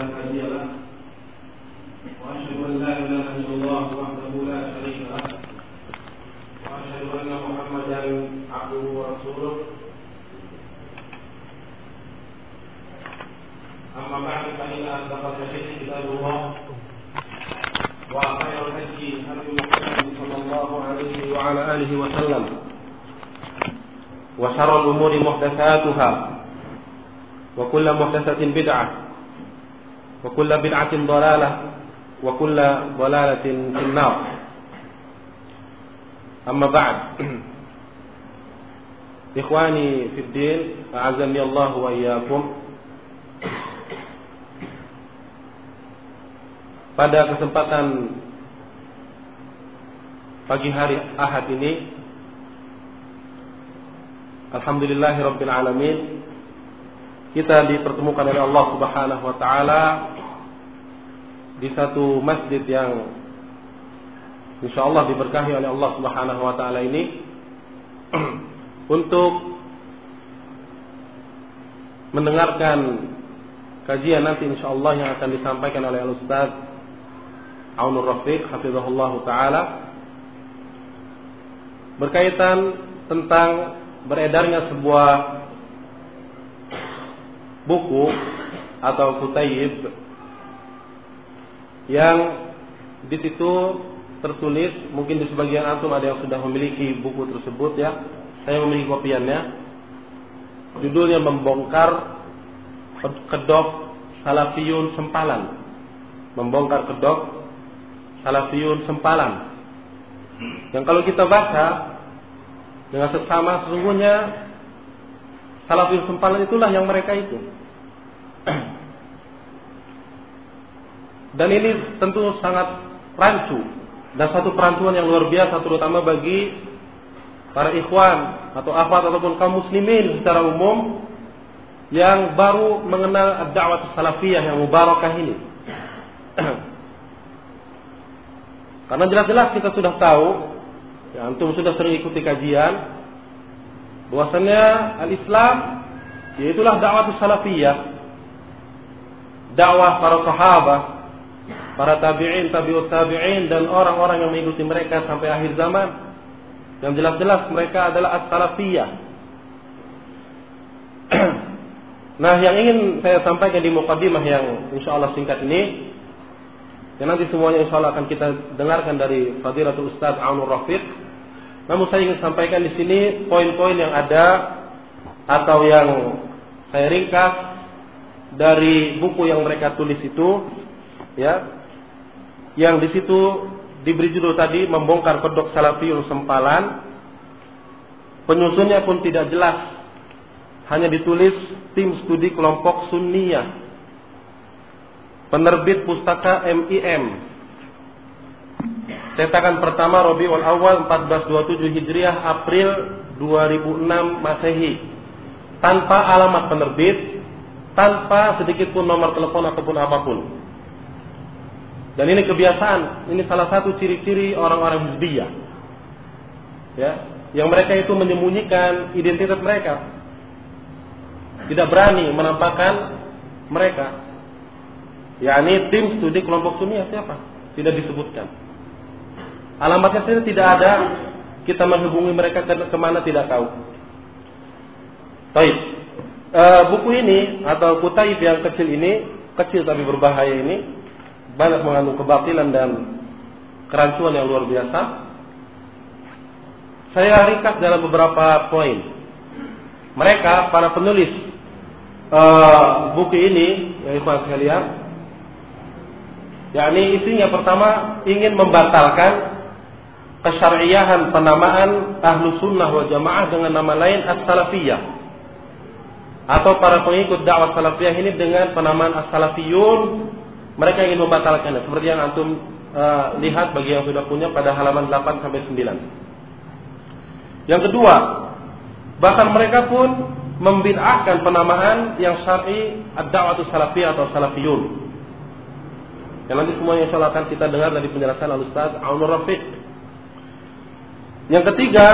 له وأشهد أن لا إله إلا الله وحده لا شريك له وأشهد أن محمدا عبده ورسوله. أما بعد فإن أصدق الحديث كتاب الله وخير الهدي هدي محمد صلى الله عليه وعلى آله وسلم. وشر الأمور محدثاتها وكل محدثة بدعة. وكل بدعة ضلالة وكل ضلالة في النار. أما بعد إخواني في الدين أعزني الله وإياكم. Pada kesempatan pagi hari Ahad ini Alhamdulillahirabbil alamin kita dipertemukan oleh Allah Subhanahu wa taala di satu masjid yang insyaallah diberkahi oleh Allah Subhanahu wa taala ini. Untuk mendengarkan kajian nanti insyaallah yang akan disampaikan oleh Al Ustaz Aunur Rafiq hafizahullah taala berkaitan tentang beredarnya sebuah buku atau kutayib yang di situ tertulis mungkin di sebagian antum ada yang sudah memiliki buku tersebut ya. Saya memiliki kopiannya. Judulnya membongkar kedok salafiyun sempalan. Membongkar kedok salafiyun sempalan. Yang kalau kita baca dengan sesama sesungguhnya salafiyun sempalan itulah yang mereka itu. Dan ini tentu sangat rancu dan satu perantuan yang luar biasa terutama bagi para ikhwan atau akhwat ataupun kaum muslimin secara umum yang baru mengenal dakwah salafiyah yang mubarakah ini. Karena jelas-jelas kita sudah tahu, ya, antum sudah sering ikuti kajian, bahwasanya al-Islam yaitulah dakwah salafiyah, dakwah para sahabat, para tabi'in, tabi'ut tabi'in dan orang-orang yang mengikuti mereka sampai akhir zaman. Yang jelas-jelas mereka adalah as-salafiyah. nah, yang ingin saya sampaikan di mukadimah yang insya Allah singkat ini yang nanti semuanya insya Allah akan kita dengarkan dari Fadilatul Ustaz Aunur Rafiq. Namun saya ingin sampaikan di sini poin-poin yang ada atau yang saya ringkas dari buku yang mereka tulis itu, ya, yang di situ diberi judul tadi membongkar pedok salafiyun sempalan. Penyusunnya pun tidak jelas, hanya ditulis tim studi kelompok Sunniyah penerbit pustaka MIM. Cetakan pertama Rabiul Awal 1427 Hijriah April 2006 Masehi. Tanpa alamat penerbit, tanpa sedikit pun nomor telepon ataupun apa pun. Dan ini kebiasaan, ini salah satu ciri-ciri orang-orang hizbiyah. Ya, yang mereka itu menyembunyikan identitas mereka. Tidak berani menampakkan mereka yakni tim studi kelompok Sunni siapa? Tidak disebutkan. Alamatnya saja tidak ada. Kita menghubungi mereka ke ke mana tidak tahu. Baik. E, buku ini atau kutaib yang kecil ini, kecil tapi berbahaya ini, banyak mengandung kebatilan dan kerancuan yang luar biasa. Saya ringkas dalam beberapa poin. Mereka para penulis e, buku ini, yang ikhwan sekalian, yakni isinya pertama ingin membatalkan kesyariahan penamaan ahlu sunnah wal jamaah dengan nama lain as-salafiyah. Atau para pengikut dakwah salafiyah ini dengan penamaan as-salafiyun. Mereka ingin membatalkannya seperti yang antum uh, lihat bagi yang sudah punya pada halaman 8 sampai 9 yang kedua bahkan mereka pun membid'ahkan penamaan yang syar'i ad-da'wah salafiyah atau salafiyun. Yang nanti semuanya insya Allah akan kita dengar dari penjelasan Al-Ustaz Aunur Rafiq. Yang ketiga,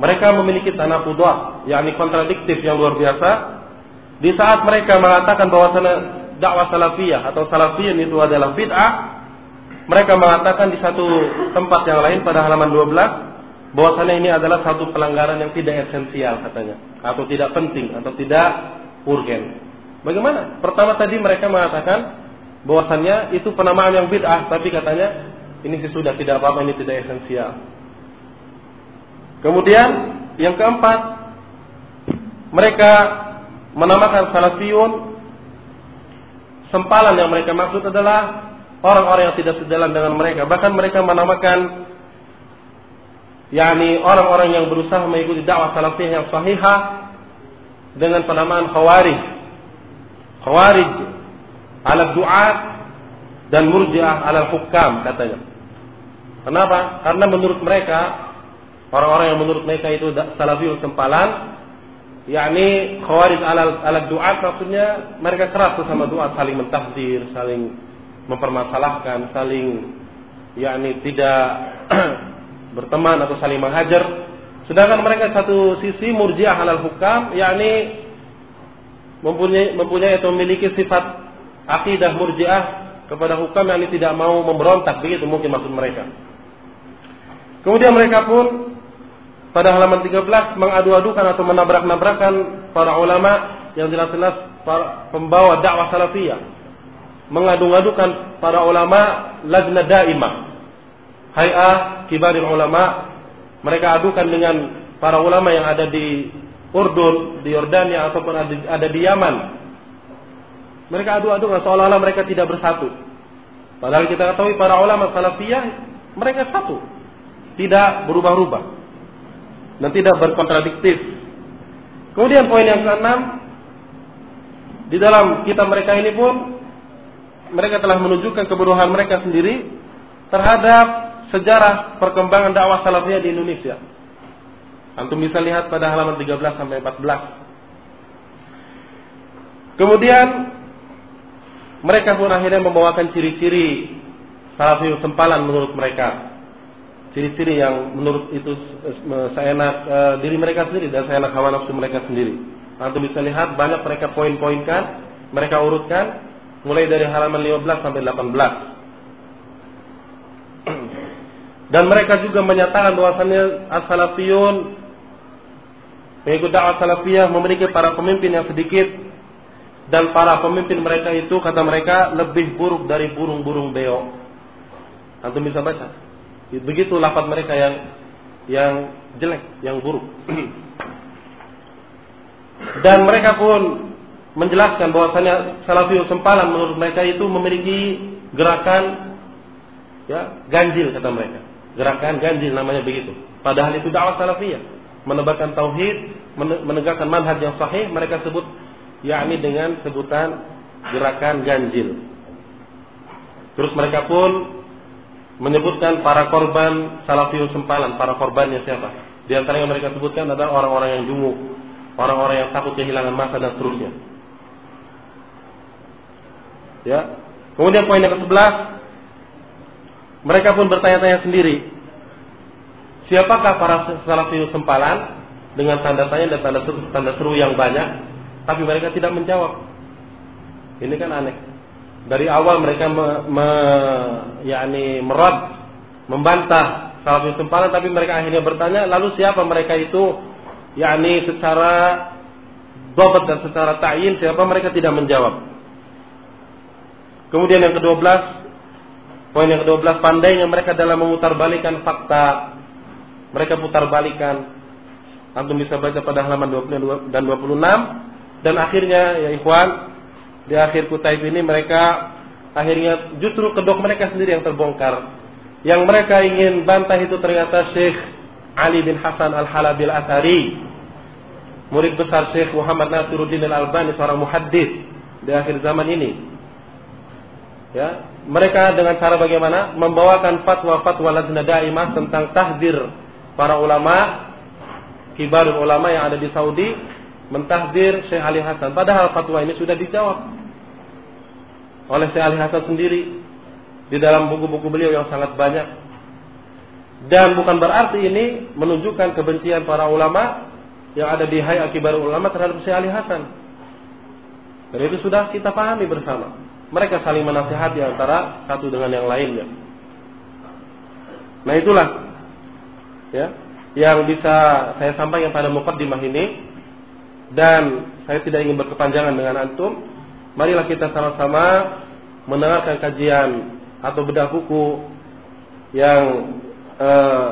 mereka memiliki tanah pudwa, yakni kontradiktif yang luar biasa Di saat mereka mengatakan bahwa dakwah salafiyah atau salafiyin itu adalah bid'ah, mereka mengatakan di satu tempat yang lain pada halaman 12 bahwasanya ini adalah satu pelanggaran yang tidak esensial katanya atau tidak penting atau tidak urgen. Bagaimana? Pertama tadi mereka mengatakan bahwasannya itu penamaan yang bid'ah tapi katanya ini sudah tidak apa-apa ini tidak esensial. Kemudian yang keempat mereka menamakan salafiyun sempalan yang mereka maksud adalah orang-orang yang tidak sejalan dengan mereka. Bahkan mereka menamakan yakni orang-orang yang berusaha mengikuti dakwah salafiyah yang sahihah dengan penamaan khawarij. Khawarij ala du'at dan murji'ah ala hukam katanya. Kenapa? Karena menurut mereka orang-orang yang menurut mereka itu salafiyun sempalan yakni khawarij ala ala du'at maksudnya mereka keras sama doa saling mentahdir, saling mempermasalahkan, saling yakni tidak berteman atau saling menghajar. Sedangkan mereka satu sisi murjiah halal hukam yakni mempunyai mempunyai atau memiliki sifat akidah murjiah kepada hukum yang tidak mau memberontak begitu mungkin maksud mereka. Kemudian mereka pun pada halaman 13 mengadu-adukan atau menabrak-nabrakan para ulama yang jelas-jelas pembawa dakwah salafiyah. Mengadu-adukan para ulama lajna daimah. Hay'ah kibaril ulama mereka adukan dengan para ulama yang ada di Urdun, di Yordania ataupun ada di Yaman mereka adu-adu seolah-olah mereka tidak bersatu. Padahal kita ketahui para ulama salafiyah mereka satu. Tidak berubah-ubah. Dan tidak berkontradiktif. Kemudian poin yang keenam di dalam kitab mereka ini pun mereka telah menunjukkan kebodohan mereka sendiri terhadap sejarah perkembangan dakwah salafiyah di Indonesia. Antum bisa lihat pada halaman 13 sampai 14. Kemudian mereka pun akhirnya membawakan ciri-ciri salafi sempalan menurut mereka. Ciri-ciri yang menurut itu saya enak e, diri mereka sendiri dan saya enak hawa nafsu mereka sendiri. Nanti bisa lihat banyak mereka poin-poinkan, mereka urutkan mulai dari halaman 15 sampai 18. Dan mereka juga menyatakan bahwasannya as-salafiyun mengikut dakwah salafiyah memiliki para pemimpin yang sedikit dan para pemimpin mereka itu kata mereka lebih buruk dari burung-burung beo. Antum bisa baca. Begitu lafaz mereka yang yang jelek, yang buruk. dan mereka pun menjelaskan bahwasanya salafiyun sempalan menurut mereka itu memiliki gerakan ya ganjil kata mereka. Gerakan ganjil namanya begitu. Padahal itu dakwah salafiyah, menegakkan tauhid, menegakkan manhaj yang sahih, mereka sebut yakni dengan sebutan gerakan ganjil. Terus mereka pun menyebutkan para korban salafiyun sempalan, para korbannya siapa? Di antara yang mereka sebutkan adalah orang-orang yang jumuk, orang-orang yang takut kehilangan masa dan seterusnya. Ya. Kemudian poin yang ke-11 mereka pun bertanya-tanya sendiri. Siapakah para salafiyun sempalan dengan tanda tanya dan tanda seru, tanda seru yang banyak tapi mereka tidak menjawab. Ini kan aneh. Dari awal mereka me, me yakni merad, membantah salafiyun sempalan tapi mereka akhirnya bertanya lalu siapa mereka itu yakni secara dobat dan secara ta'yin siapa mereka tidak menjawab. Kemudian yang ke-12 poin yang ke-12 pandainya mereka dalam memutarbalikan fakta. Mereka putar balikan. Antum bisa baca pada halaman 22 dan 26 dan akhirnya ya ikhwan di akhir kutaib ini mereka akhirnya justru kedok mereka sendiri yang terbongkar. Yang mereka ingin bantah itu ternyata Syekh Ali bin Hasan Al-Halabil Athari. Murid besar Syekh Muhammad Nasiruddin Al-Albani seorang muhaddis di akhir zaman ini. Ya, mereka dengan cara bagaimana? Membawakan fatwa-fatwa lajnah daimah tentang tahdir para ulama, kibarul ulama yang ada di Saudi mentahdir Syekh Ali Hasan. Padahal fatwa ini sudah dijawab oleh Syekh Ali Hasan sendiri di dalam buku-buku beliau yang sangat banyak. Dan bukan berarti ini menunjukkan kebencian para ulama yang ada di Hayat Kibar Ulama terhadap Syekh Ali Hasan. Dan itu sudah kita pahami bersama. Mereka saling menasihati antara satu dengan yang lainnya. Nah itulah ya yang bisa saya sampaikan pada mukaddimah ini dan saya tidak ingin berkepanjangan dengan antum. Marilah kita sama-sama mendengarkan kajian atau bedah buku yang eh,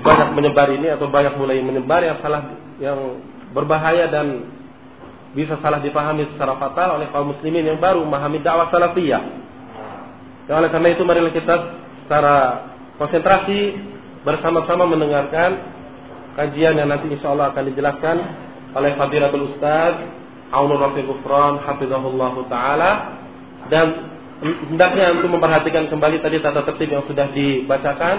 banyak menyebar ini atau banyak mulai menyebar yang salah yang berbahaya dan bisa salah dipahami secara fatal oleh kaum muslimin yang baru memahami dakwah salafiyah. Dan oleh karena itu marilah kita secara konsentrasi bersama-sama mendengarkan kajian yang nanti insya Allah akan dijelaskan oleh Fadilatul Ustaz Aunur Rafiq Gufran Hafizahullah Ta'ala. Dan hendaknya untuk memperhatikan kembali tadi tata tertib yang sudah dibacakan.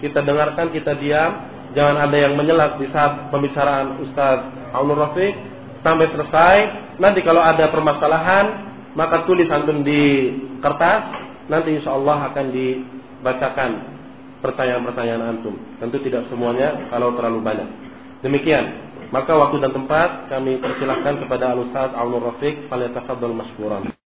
Kita dengarkan, kita diam. Jangan ada yang menyelak di saat pembicaraan Ustaz Aunur Rafiq. Sampai selesai. Nanti kalau ada permasalahan maka tulis antum di kertas. Nanti insya Allah akan dibacakan pertanyaan-pertanyaan antum. Tentu tidak semuanya kalau terlalu banyak. Demikian maka waktu dan tempat kami persilahkan kepada Al-Ustaz Al-Nur Rafiq, Falyatafadhal mashkuran.